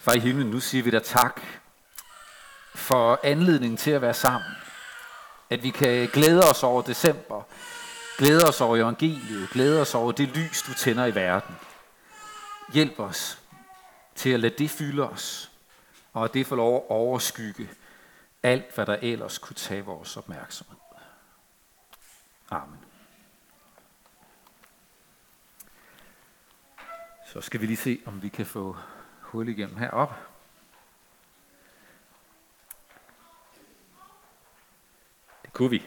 Far i himlen, nu siger vi dig tak for anledningen til at være sammen. At vi kan glæde os over december, glæde os over evangeliet, glæde os over det lys, du tænder i verden. Hjælp os til at lade det fylde os, og at det får lov at overskygge alt, hvad der ellers kunne tage vores opmærksomhed. Amen. Så skal vi lige se, om vi kan få hul igennem herop. Det kunne vi.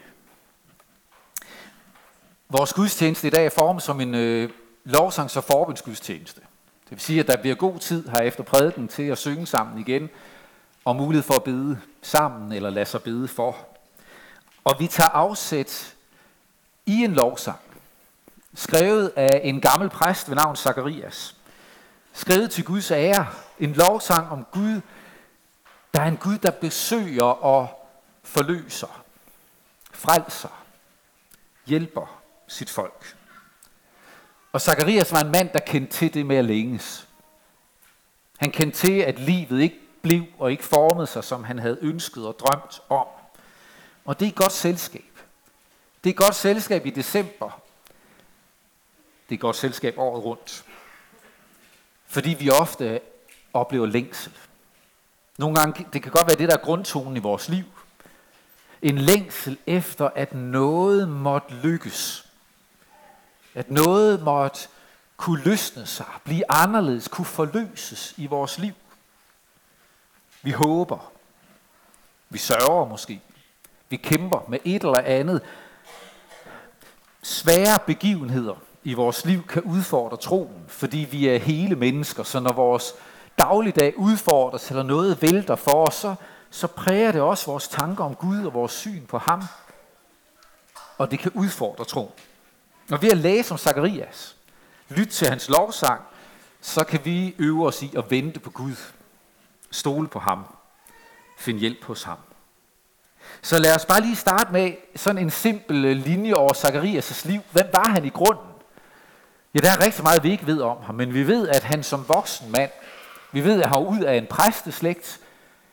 Vores gudstjeneste i dag er formet som en øh, lovsangs- og forbundsgudstjeneste. Det vil sige, at der bliver god tid her efter prædiken til at synge sammen igen, og mulighed for at bede sammen eller lade sig bede for. Og vi tager afsæt i en lovsang, skrevet af en gammel præst ved navn Zacharias. Skrevet til Guds ære. En lovsang om Gud. Der er en Gud, der besøger og forløser, frelser, hjælper sit folk. Og Zakarias var en mand, der kendte til det med at længes. Han kendte til, at livet ikke blev og ikke formede sig, som han havde ønsket og drømt om. Og det er et godt selskab. Det er et godt selskab i december. Det er et godt selskab året rundt. Fordi vi ofte oplever længsel. Nogle gange, det kan godt være det, der er grundtonen i vores liv. En længsel efter, at noget måtte lykkes. At noget måtte kunne løsne sig, blive anderledes, kunne forløses i vores liv. Vi håber. Vi sørger måske. Vi kæmper med et eller andet. Svære begivenheder i vores liv kan udfordre troen, fordi vi er hele mennesker, så når vores dagligdag udfordres, eller noget vælter for os, så, så præger det også vores tanker om Gud og vores syn på ham. Og det kan udfordre troen. Når vi at læse om Zakarias, lytte til hans lovsang, så kan vi øve os i at vente på Gud. Stole på ham. Find hjælp hos ham. Så lad os bare lige starte med sådan en simpel øh, linje over Zakarias' liv. Hvem var han i grunden? Ja, der er rigtig meget, vi ikke ved om ham, men vi ved, at han som voksen mand, vi ved, at han var ud af en præsteslægt,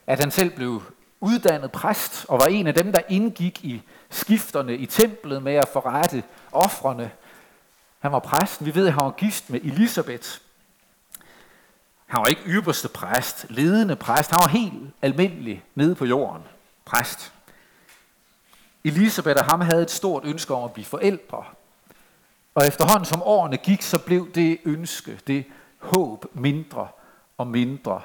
at han selv blev uddannet præst, og var en af dem, der indgik i skifterne i templet med at forrette offrene. Han var præsten. Vi ved, at han var gift med Elisabeth. Han var ikke ypperste præst, ledende præst. Han var helt almindelig nede på jorden. Præst. Elisabeth og ham havde et stort ønske om at blive forældre. Og efterhånden som årene gik, så blev det ønske, det håb mindre og mindre,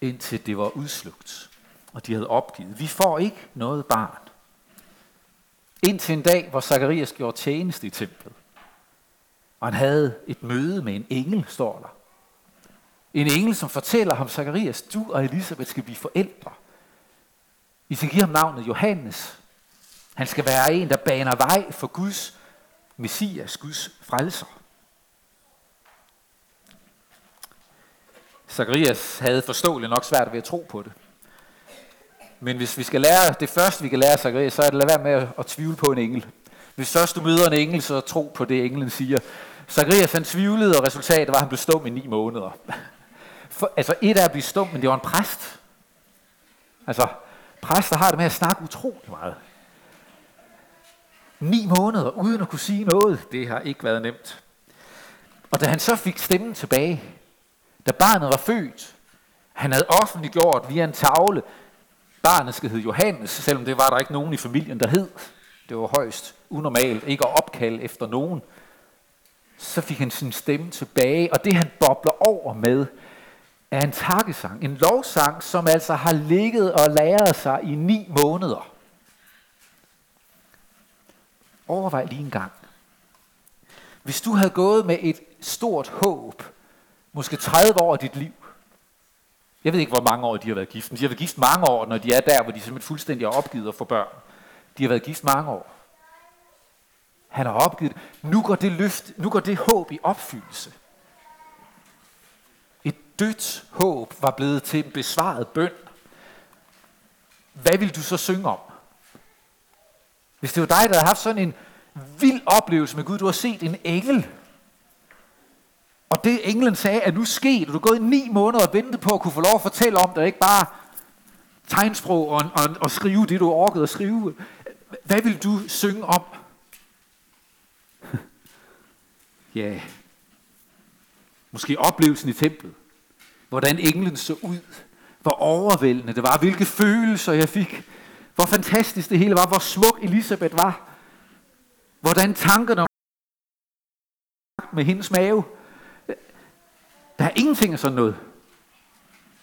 indtil det var udslugt. Og de havde opgivet. Vi får ikke noget barn. Indtil en dag, hvor Zakarias gjorde tjeneste i templet. Og han havde et møde med en engel, står der. En engel, som fortæller ham, Zakarias, du og Elisabeth skal blive forældre. I skal give ham navnet Johannes. Han skal være en, der baner vej for Guds Messias, Guds frelser. Zacharias havde forståeligt nok svært ved at tro på det. Men hvis vi skal lære, det første vi kan lære Zacharias, så er det lade være med at, at tvivle på en engel. Hvis først du møder en engel, så tro på det, englen siger. Zacharias han tvivlede, og resultatet var, at han blev stum i ni måneder. For, altså et er at blive stum, men det var en præst. Altså, præster har det med at snakke utrolig meget. Ni måneder uden at kunne sige noget, det har ikke været nemt. Og da han så fik stemmen tilbage, da barnet var født, han havde offentliggjort via en tavle, barnet skal hedde Johannes, selvom det var der ikke nogen i familien, der hed. Det var højst unormalt, ikke at opkalde efter nogen. Så fik han sin stemme tilbage, og det han bobler over med, er en takkesang, en lovsang, som altså har ligget og læret sig i ni måneder. Overvej lige en gang. Hvis du havde gået med et stort håb, måske 30 år af dit liv, jeg ved ikke, hvor mange år de har været gift, men de har været gift mange år, når de er der, hvor de simpelthen fuldstændig har opgivet at få børn. De har været gift mange år. Han har opgivet. Nu går det løft, nu går det håb i opfyldelse. Et dødt håb var blevet til en besvaret bøn. Hvad vil du så synge om? Hvis det var dig, der havde haft sådan en vild oplevelse med Gud, du har set en engel. Og det englen sagde, at nu sket, og du er gået ni måneder og ventet på at kunne få lov at fortælle om det, ikke bare tegnsprog og, og, og skrive det, du orkede at skrive. Hvad vil du synge om? ja, måske oplevelsen i templet. Hvordan englen så ud. Hvor overvældende det var. Hvilke følelser jeg fik. Hvor fantastisk det hele var. Hvor smuk Elisabeth var. Hvordan tankerne med hendes mave. Der er ingenting af sådan noget.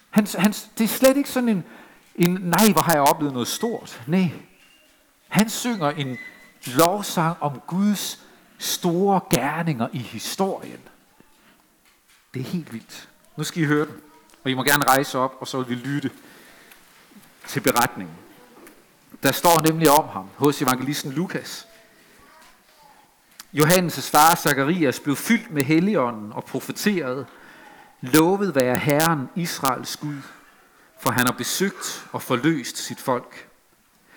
Han, han, det er slet ikke sådan en, en, nej, hvor har jeg oplevet noget stort. Nej, han synger en lovsang om Guds store gerninger i historien. Det er helt vildt. Nu skal I høre den. Og I må gerne rejse op, og så vil vi lytte til beretningen. Der står nemlig om ham hos evangelisten Lukas. Johannes' far Zakarias blev fyldt med helligånden og profeterede, lovet være Herren Israels Gud, for han har besøgt og forløst sit folk.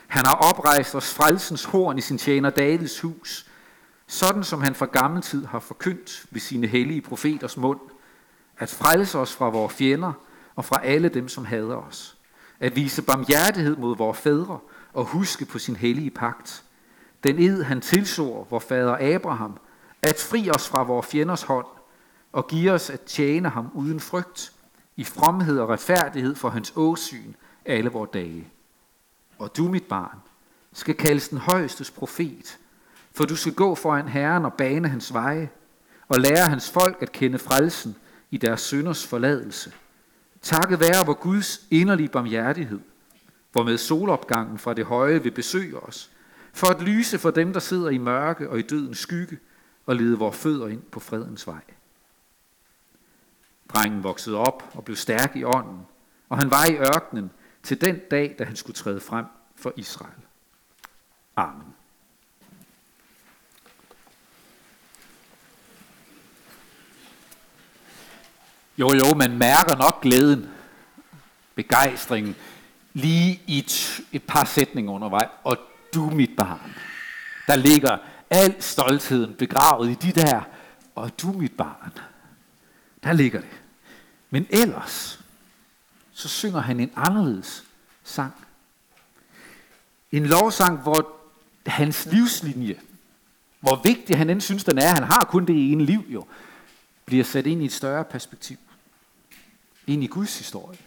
Han har oprejst os frelsens horn i sin tjener Davids hus, sådan som han fra gammel tid har forkyndt ved sine hellige profeters mund, at frelse os fra vores fjender og fra alle dem, som hader os, at vise barmhjertighed mod vores fædre og huske på sin hellige pagt. Den ed, han tilsår vor fader Abraham, at fri os fra vores fjenders hånd og give os at tjene ham uden frygt, i fromhed og retfærdighed for hans åsyn alle vores dage. Og du, mit barn, skal kaldes den højestes profet, for du skal gå foran Herren og bane hans veje, og lære hans folk at kende frelsen i deres synders forladelse. Takket være vor Guds inderlige barmhjertighed, hvormed solopgangen fra det høje vil besøge os, for at lyse for dem, der sidder i mørke og i dødens skygge, og lede vores fødder ind på fredens vej. Drengen voksede op og blev stærk i ånden, og han var i ørkenen til den dag, da han skulle træde frem for Israel. Amen. Jo, jo, man mærker nok glæden, begejstringen, lige i et, et par sætninger undervejs. Og du, mit barn, der ligger al stoltheden begravet i de der, og du, mit barn, der ligger det. Men ellers, så synger han en anderledes sang. En lovsang, hvor hans livslinje, hvor vigtig han end synes, den er, han har kun det ene liv jo, bliver sat ind i et større perspektiv. Ind i Guds historie.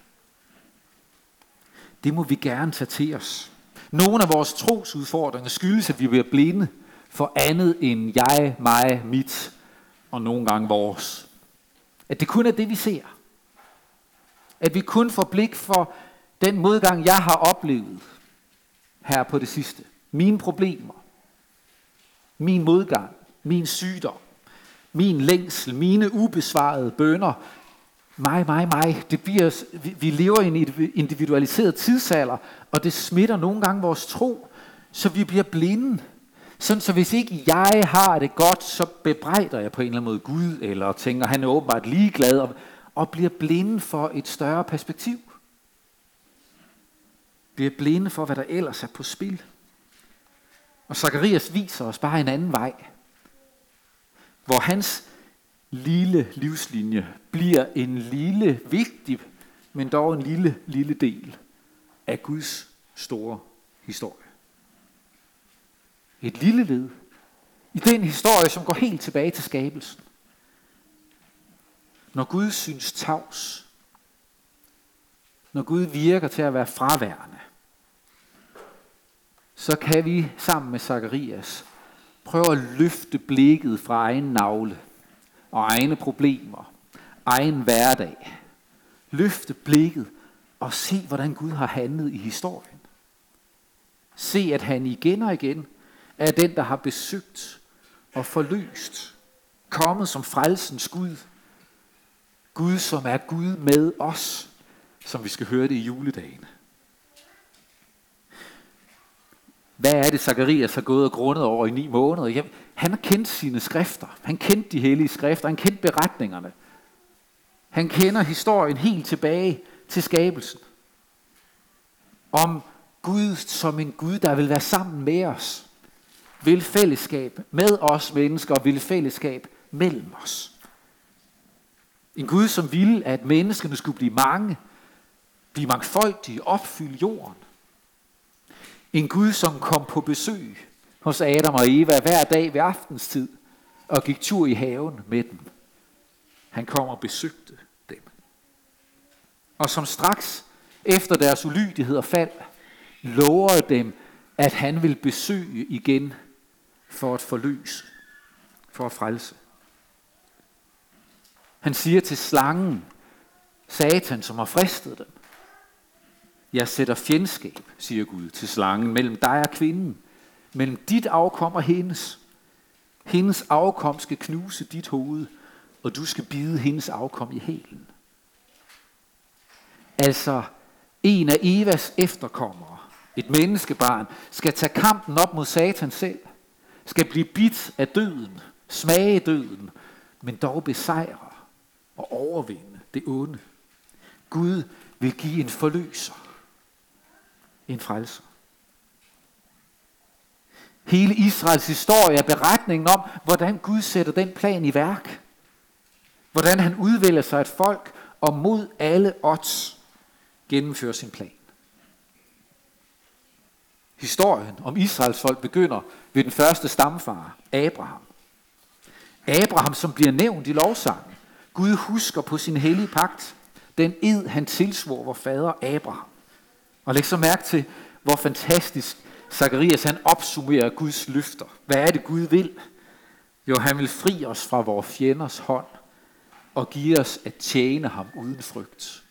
Det må vi gerne tage til os. Nogle af vores trosudfordringer skyldes, at vi bliver blinde for andet end jeg, mig, mit og nogle gange vores. At det kun er det, vi ser. At vi kun får blik for den modgang, jeg har oplevet her på det sidste. Mine problemer. Min modgang. Min sygdom. Min længsel. Mine ubesvarede bønder. Mig, mig, mig. Det bliver, vi, lever i en individualiseret tidsalder, og det smitter nogle gange vores tro, så vi bliver blinde. Sådan, så hvis ikke jeg har det godt, så bebrejder jeg på en eller anden måde Gud, eller tænker, han er åbenbart ligeglad, og, og bliver blinde for et større perspektiv. Bliver blinde for, hvad der ellers er på spil. Og Zacharias viser os bare en anden vej, hvor hans lille livslinje bliver en lille, vigtig, men dog en lille, lille del af Guds store historie. Et lille led i den historie, som går helt tilbage til skabelsen. Når Gud synes tavs, når Gud virker til at være fraværende, så kan vi sammen med Zakarias prøve at løfte blikket fra egen navle og egne problemer, egen hverdag. Løfte blikket og se, hvordan Gud har handlet i historien. Se, at han igen og igen er den, der har besøgt og forløst, kommet som frelsens Gud. Gud, som er Gud med os, som vi skal høre det i juledagen. Hvad er det, Zacharias har gået og grundet over i ni måneder? Jamen, han kendte sine skrifter. Han kendte de hellige skrifter. Han kendte beretningerne. Han kender historien helt tilbage til skabelsen. Om Gud som en Gud, der vil være sammen med os. Vil fællesskab med os mennesker, vil fællesskab mellem os. En Gud, som ville, at menneskene skulle blive mange, blive mangfoldige, opfylde jorden. En Gud, som kom på besøg hos Adam og Eva hver dag ved aftenstid og gik tur i haven med dem. Han kom og besøgte dem. Og som straks efter deres ulydighed og fald, lover dem, at han vil besøge igen for at forløse, for at frelse. Han siger til slangen, Satan, som har fristet dem, jeg sætter fjendskab, siger Gud til slangen, mellem dig og kvinden, mellem dit afkom og hendes. Hendes afkom skal knuse dit hoved, og du skal bide hendes afkom i hælen. Altså, en af Evas efterkommere, et menneskebarn, skal tage kampen op mod Satan selv, skal blive bidt af døden, smage døden, men dog besejre og overvinde det onde. Gud vil give en forløser, en frelser. Hele Israels historie er beretningen om, hvordan Gud sætter den plan i værk. Hvordan han udvælger sig et folk og mod alle odds gennemfører sin plan. Historien om Israels folk begynder ved den første stamfar, Abraham. Abraham, som bliver nævnt i lovsangen. Gud husker på sin hellige pagt, den ed, han tilsvor vor fader Abraham. Og læg så mærke til, hvor fantastisk Zacharias han opsummerer Guds løfter. Hvad er det, Gud vil? Jo, han vil fri os fra vores fjenders hånd og give os at tjene ham uden frygt.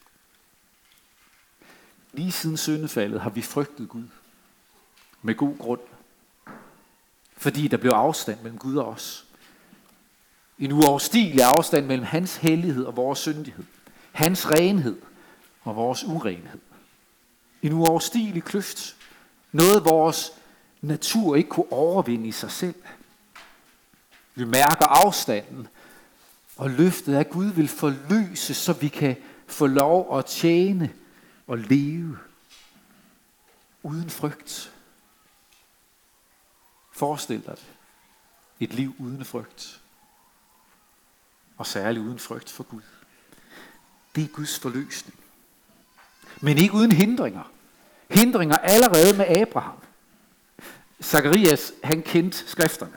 Lige siden syndefaldet har vi frygtet Gud. Med god grund. Fordi der blev afstand mellem Gud og os. En uoverstigelig afstand mellem hans hellighed og vores syndighed. Hans renhed og vores urenhed. En uoverstigelig kløft. Noget vores natur ikke kunne overvinde i sig selv. Vi mærker afstanden, og løftet af Gud vil forløse, så vi kan få lov at tjene og leve uden frygt. Forestil dig det. Et liv uden frygt. Og særligt uden frygt for Gud. Det er Guds forløsning. Men ikke uden hindringer. Hindringer allerede med Abraham. Zacharias, han kendte skrifterne.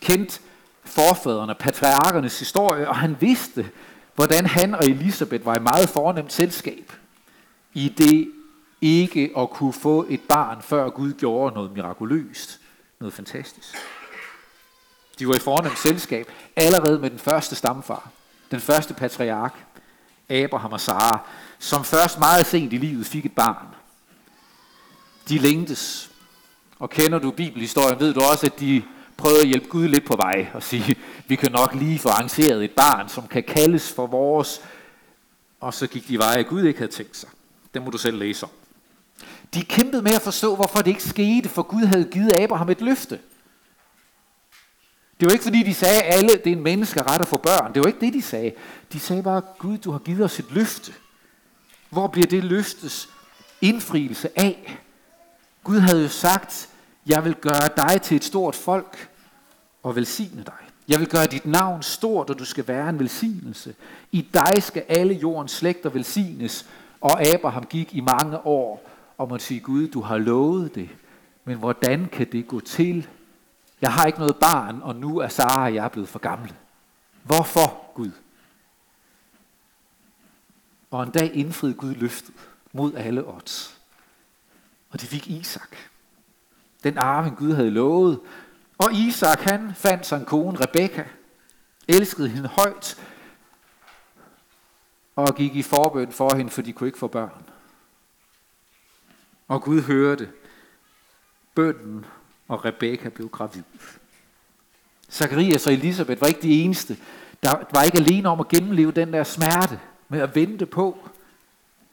Kendte forfædrene, patriarkernes historie, og han vidste, hvordan han og Elisabeth var i meget fornemt selskab i det ikke at kunne få et barn, før Gud gjorde noget mirakuløst, noget fantastisk. De var i fornemt selskab allerede med den første stamfar, den første patriark, Abraham og Sara, som først meget sent i livet fik et barn. De længtes. Og kender du bibelhistorien, ved du også, at de prøvede at hjælpe Gud lidt på vej og sige, vi kan nok lige få arrangeret et barn, som kan kaldes for vores. Og så gik de veje, at Gud ikke havde tænkt sig. Det må du selv læse om. De kæmpede med at forstå, hvorfor det ikke skete, for Gud havde givet Abraham et løfte. Det var ikke fordi, de sagde, alle, det er en menneske ret at få børn. Det var ikke det, de sagde. De sagde bare, Gud, du har givet os et løfte. Hvor bliver det løftes indfrielse af? Gud havde jo sagt, jeg vil gøre dig til et stort folk og velsigne dig. Jeg vil gøre dit navn stort, og du skal være en velsignelse. I dig skal alle jordens slægter velsignes. Og Abraham gik i mange år og måtte sige, Gud, du har lovet det, men hvordan kan det gå til? Jeg har ikke noget barn, og nu er Sara og jeg blevet for gamle. Hvorfor, Gud? Og en dag indfriede Gud løftet mod alle odds. Og de fik Isak. Den arving Gud havde lovet. Og Isak han fandt sig en kone, Rebekka, elskede hende højt, og gik i forbøn for hende, for de kunne ikke få børn. Og Gud hørte bønden, og Rebekka blev gravid. Zacharias og Elisabeth var ikke de eneste, der var ikke alene om at gennemleve den der smerte med at vente på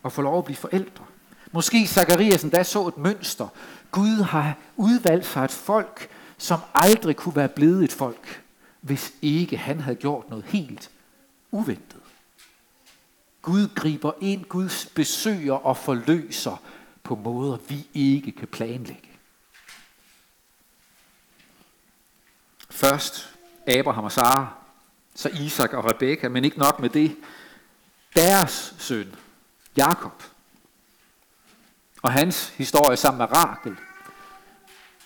at få lov at blive forældre. Måske Zacharias endda så et mønster. Gud har udvalgt sig et folk, som aldrig kunne være blevet et folk, hvis ikke han havde gjort noget helt uventet. Gud griber ind, Gud besøger og forløser på måder, vi ikke kan planlægge. Først Abraham og Sara, så Isak og Rebekka, men ikke nok med det. deres søn, Jakob, og hans historie sammen med Rakel,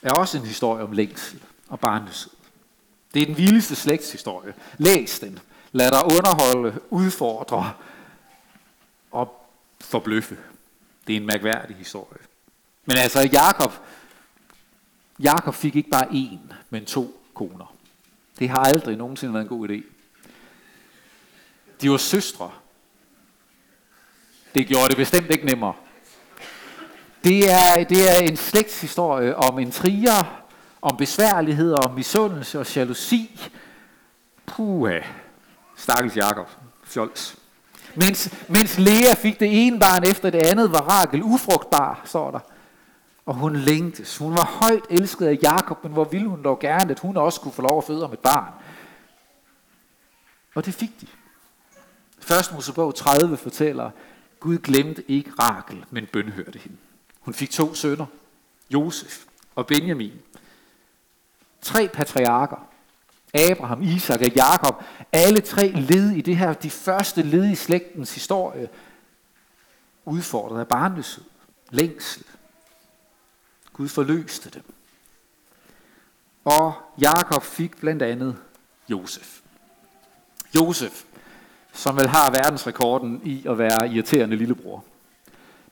er også en historie om længsel og barnløshed. Det er den vildeste slægtshistorie. Læs den. Lad dig underholde, udfordre og forbløffe. Det er en mærkværdig historie. Men altså, Jakob, Jakob fik ikke bare én, men to koner. Det har aldrig nogensinde været en god idé. De var søstre. Det gjorde det bestemt ikke nemmere. Det er, det er en slægtshistorie om intriger, om besværligheder, om misundelse og jalousi. Puha, stakkels Jakob, fjols. Mens, mens Lea fik det ene barn efter det andet, var Rakel ufrugtbar, står der. Og hun længtes. Hun var højt elsket af Jakob, men hvor ville hun dog gerne, at hun også kunne få lov at føde om et barn. Og det fik de. Først Mosebog 30 fortæller, Gud glemte ikke Rakel, men bønhørte hende. Hun fik to sønner, Josef og Benjamin. Tre patriarker. Abraham, Isak og Jakob. Alle tre led i det her, de første led i slægtens historie. Udfordret af barnløshed, længsel. Gud forløste dem. Og Jakob fik blandt andet Josef. Josef, som vel har verdensrekorden i at være irriterende lillebror.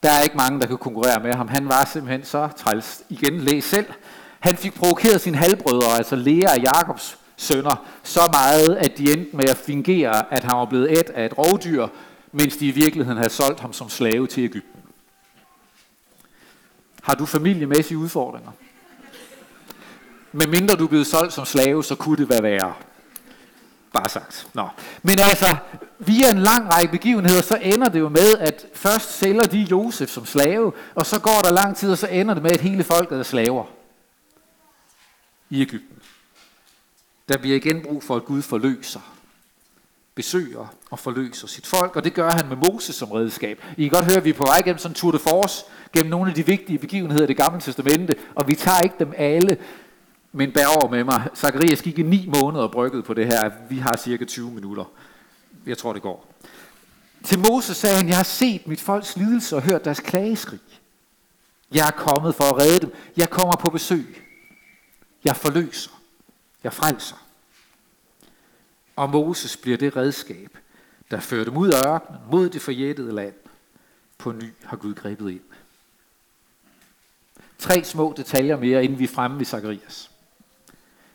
Der er ikke mange, der kan konkurrere med ham. Han var simpelthen så træls. Igen, læs selv. Han fik provokeret sine halvbrødre, altså Lea og Jakobs sønner, så meget, at de endte med at fingere, at han var blevet et af et rovdyr, mens de i virkeligheden havde solgt ham som slave til Ægypten. Har du familiemæssige udfordringer? Med mindre du er blevet solgt som slave, så kunne det være værre. Bare sagt. Nå. Men altså, via en lang række begivenheder, så ender det jo med, at først sælger de Josef som slave, og så går der lang tid, og så ender det med, at hele folket er slaver i Ægypten. Der bliver igen brug for, at Gud forløser, besøger og forløser sit folk, og det gør han med Moses som redskab. I kan godt høre, at vi er på vej gennem sådan en tour de force, gennem nogle af de vigtige begivenheder i det gamle testamente, og vi tager ikke dem alle, men bær over med mig. Zacharias gik i ni måneder og bryggede på det her. Vi har cirka 20 minutter. Jeg tror, det går. Til Moses sagde han, jeg har set mit folks lidelse og hørt deres klageskrig. Jeg er kommet for at redde dem. Jeg kommer på besøg. Jeg forløser. Jeg frelser. Og Moses bliver det redskab, der fører dem ud af ørkenen, mod det forjættede land. På ny har Gud grebet ind. Tre små detaljer mere, inden vi er fremme ved Zacharias.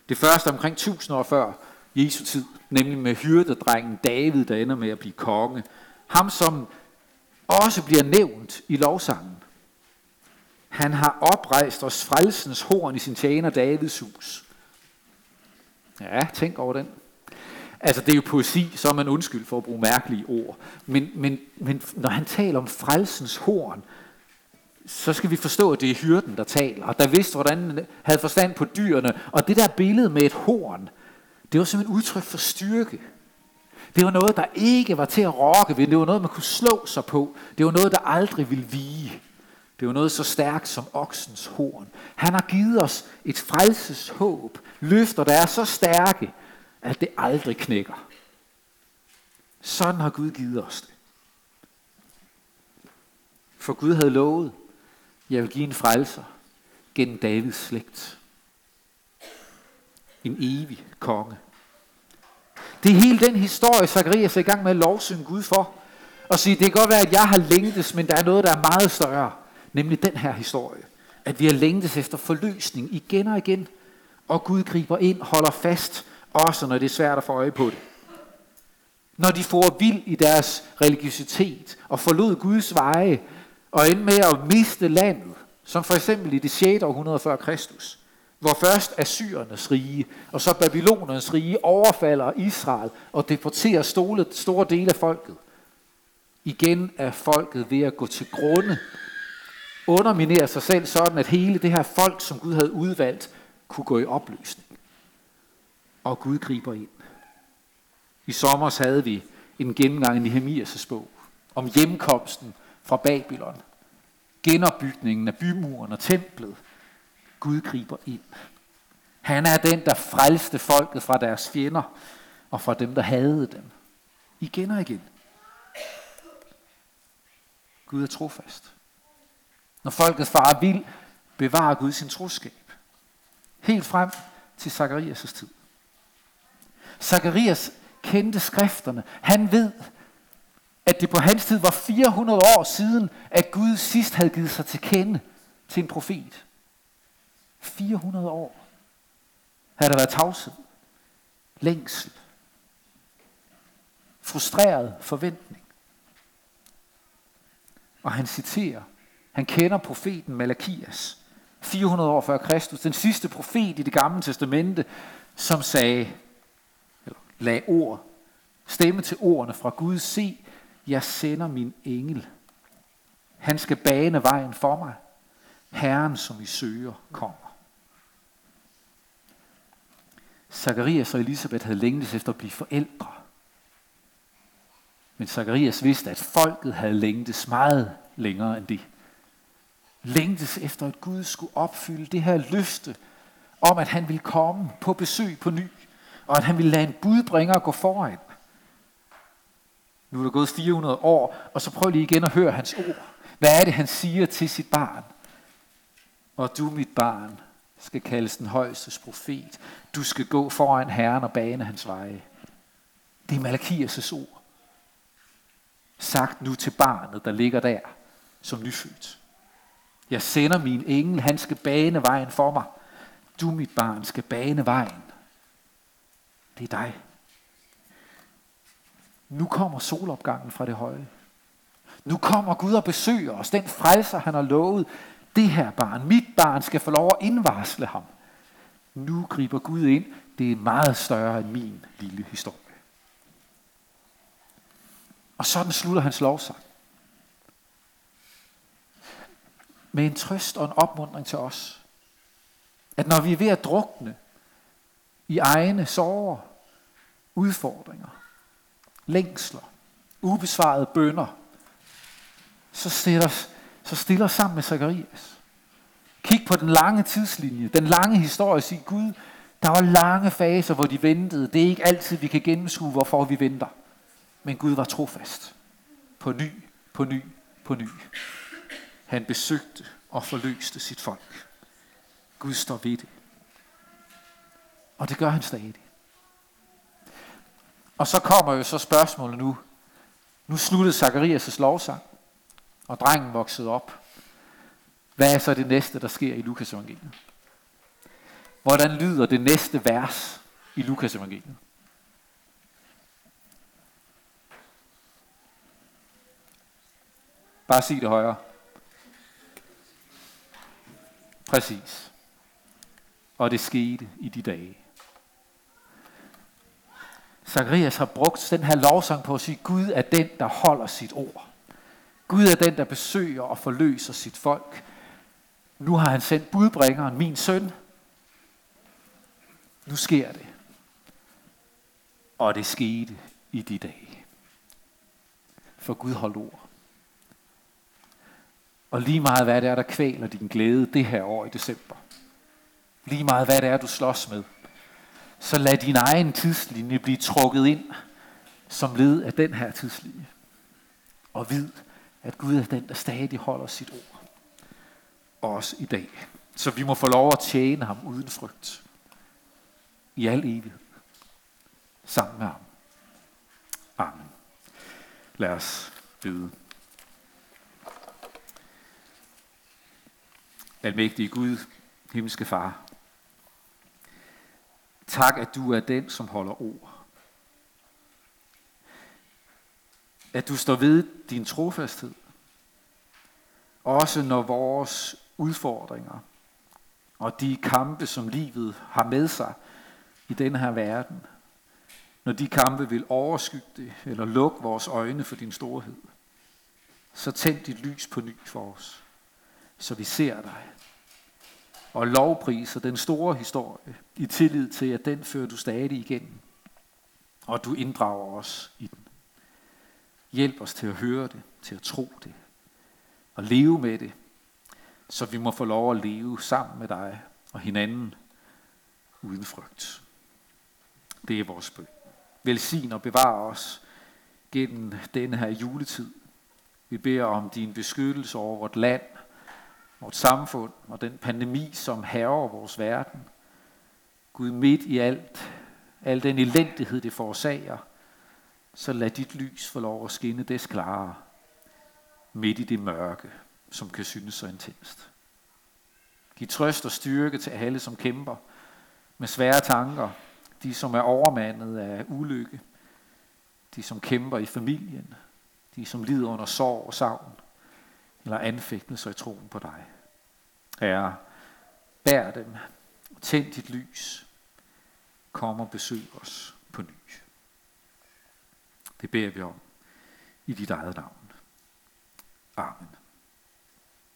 Det første omkring 1000 år før Jesu tid, nemlig med hyrdedrengen David, der ender med at blive konge. Ham, som også bliver nævnt i lovsangen. Han har oprejst os frelsens horn i sin tjener Davids hus. Ja, tænk over den. Altså, det er jo poesi, så er man undskyld for at bruge mærkelige ord. Men, men, men når han taler om frelsens horn, så skal vi forstå, at det er hyrden, der taler, og der vidste, hvordan han havde forstand på dyrene. Og det der billede med et horn, det var simpelthen udtryk for styrke. Det var noget, der ikke var til at rokke ved. Det var noget, man kunne slå sig på. Det var noget, der aldrig ville vige. Det var noget så stærkt som oksens horn. Han har givet os et frelses håb. Løfter, der er så stærke, at det aldrig knækker. Sådan har Gud givet os det. For Gud havde lovet, jeg vil give en frelser gennem Davids slægt. En evig konge. Det er hele den historie, Zacharias er i gang med at lovsynge Gud for. Og sige, det kan godt være, at jeg har længtes, men der er noget, der er meget større. Nemlig den her historie. At vi har længtes efter forløsning igen og igen. Og Gud griber ind, holder fast, også når det er svært at få øje på det. Når de får vild i deres religiøsitet og forlod Guds veje, og endte med at miste landet, som for eksempel i det 6. århundrede før Kristus, hvor først Assyrernes rige og så Babylonernes rige overfalder Israel og deporterer store, store dele af folket. Igen er folket ved at gå til grunde, underminere sig selv sådan, at hele det her folk, som Gud havde udvalgt, kunne gå i opløsning. Og Gud griber ind. I sommer havde vi en gennemgang i Nehemias bog om hjemkomsten fra Babylon. Genopbygningen af bymuren og templet. Gud griber ind. Han er den, der frelste folket fra deres fjender og fra dem, der hadede dem. Igen og igen. Gud er trofast. Når folket farer vild, bevarer Gud sin troskab. Helt frem til Zakarias' tid. Zakarias kendte skrifterne. Han ved, at det på hans tid var 400 år siden, at Gud sidst havde givet sig til kende til en profet. 400 år havde der været tavshed, længsel, frustreret forventning. Og han citerer, han kender profeten Malakias, 400 år før Kristus, den sidste profet i det gamle testamente, som sagde, eller lag ord, stemme til ordene fra Gud, se, jeg sender min engel. Han skal bane vejen for mig. Herren, som I søger, kommer. Zacharias og Elisabeth havde længtes efter at blive forældre. Men Zacharias vidste, at folket havde længtes meget længere end det. Længtes efter, at Gud skulle opfylde det her løfte om, at han ville komme på besøg på ny, og at han ville lade en budbringer gå foran. Nu er der gået 400 år, og så prøv lige igen at høre hans ord. Hvad er det, han siger til sit barn? Og du, mit barn, skal kaldes den højeste profet. Du skal gå foran Herren og bane hans veje. Det er Malakias' ord. Sagt nu til barnet, der ligger der som nyfødt. Jeg sender min engel, han skal bane vejen for mig. Du, mit barn, skal bane vejen. Det er dig. Nu kommer solopgangen fra det høje. Nu kommer Gud og besøger os. Den frelser, han har lovet. Det her barn, mit barn, skal få lov at indvarsle ham. Nu griber Gud ind. Det er meget større end min lille historie. Og sådan slutter hans lovsang. Med en trøst og en opmundring til os. At når vi er ved at drukne i egne sorger, udfordringer, længsler, ubesvarede bønder, så stiller, så stiller sammen med Zakarias. Kig på den lange tidslinje, den lange historie, sig Gud, der var lange faser, hvor de ventede. Det er ikke altid, vi kan gennemskue, hvorfor vi venter. Men Gud var trofast. På ny, på ny, på ny. Han besøgte og forløste sit folk. Gud står ved det. Og det gør han stadig. Og så kommer jo så spørgsmålet nu. Nu sluttede Zacharias' lovsang, og drengen voksede op. Hvad er så det næste, der sker i Lukas evangeliet? Hvordan lyder det næste vers i Lukas evangeliet? Bare sig det højere. Præcis. Og det skete i de dage. Zacharias har brugt den her lovsang på at sige, Gud er den, der holder sit ord. Gud er den, der besøger og forløser sit folk. Nu har han sendt budbringeren, min søn. Nu sker det. Og det skete i de dage. For Gud holdt ord. Og lige meget hvad det er, der kvæler din glæde det her år i december. Lige meget hvad det er, du slås med så lad din egen tidslinje blive trukket ind som led af den her tidslinje. Og vid, at Gud er den, der stadig holder sit ord. Også i dag. Så vi må få lov at tjene ham uden frygt. I al evighed. Sammen med ham. Amen. Lad os bede. Almægtige Gud, himmelske Far, Tak, at du er den, som holder ord. At du står ved din trofasthed. Også når vores udfordringer og de kampe, som livet har med sig i denne her verden, når de kampe vil overskygge det, eller lukke vores øjne for din storhed, så tænd dit lys på ny for os, så vi ser dig og lovpriser den store historie i tillid til, at den fører du stadig igennem. Og du inddrager os i den. Hjælp os til at høre det, til at tro det, og leve med det, så vi må få lov at leve sammen med dig og hinanden uden frygt. Det er vores bøn. Velsign og bevar os gennem denne her juletid, Vi beder om din beskyttelse over vort land, vores samfund og den pandemi, som herrer vores verden. Gud, midt i alt, al den elendighed, det forårsager, så lad dit lys få lov at skinne des klare midt i det mørke, som kan synes så intenst. Giv trøst og styrke til alle, som kæmper med svære tanker, de som er overmandet af ulykke, de som kæmper i familien, de som lider under sorg og savn, eller anfægtelser i troen på dig. Herre, bær dem, tænd dit lys, kom og besøg os på ny. Det beder vi om i dit eget navn. Amen.